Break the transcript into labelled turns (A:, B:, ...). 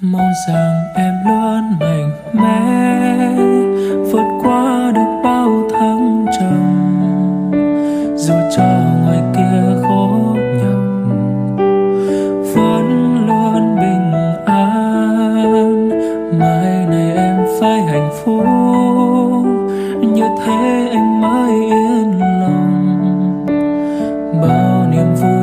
A: mong rằng em luôn mạnh mẽ, vượt qua được bao thăng trầm. Dù cho ngoài kia khó nhọc, vẫn luôn bình an. Mai này em phải hạnh phúc, như thế anh mới yên lòng. Bao niềm vui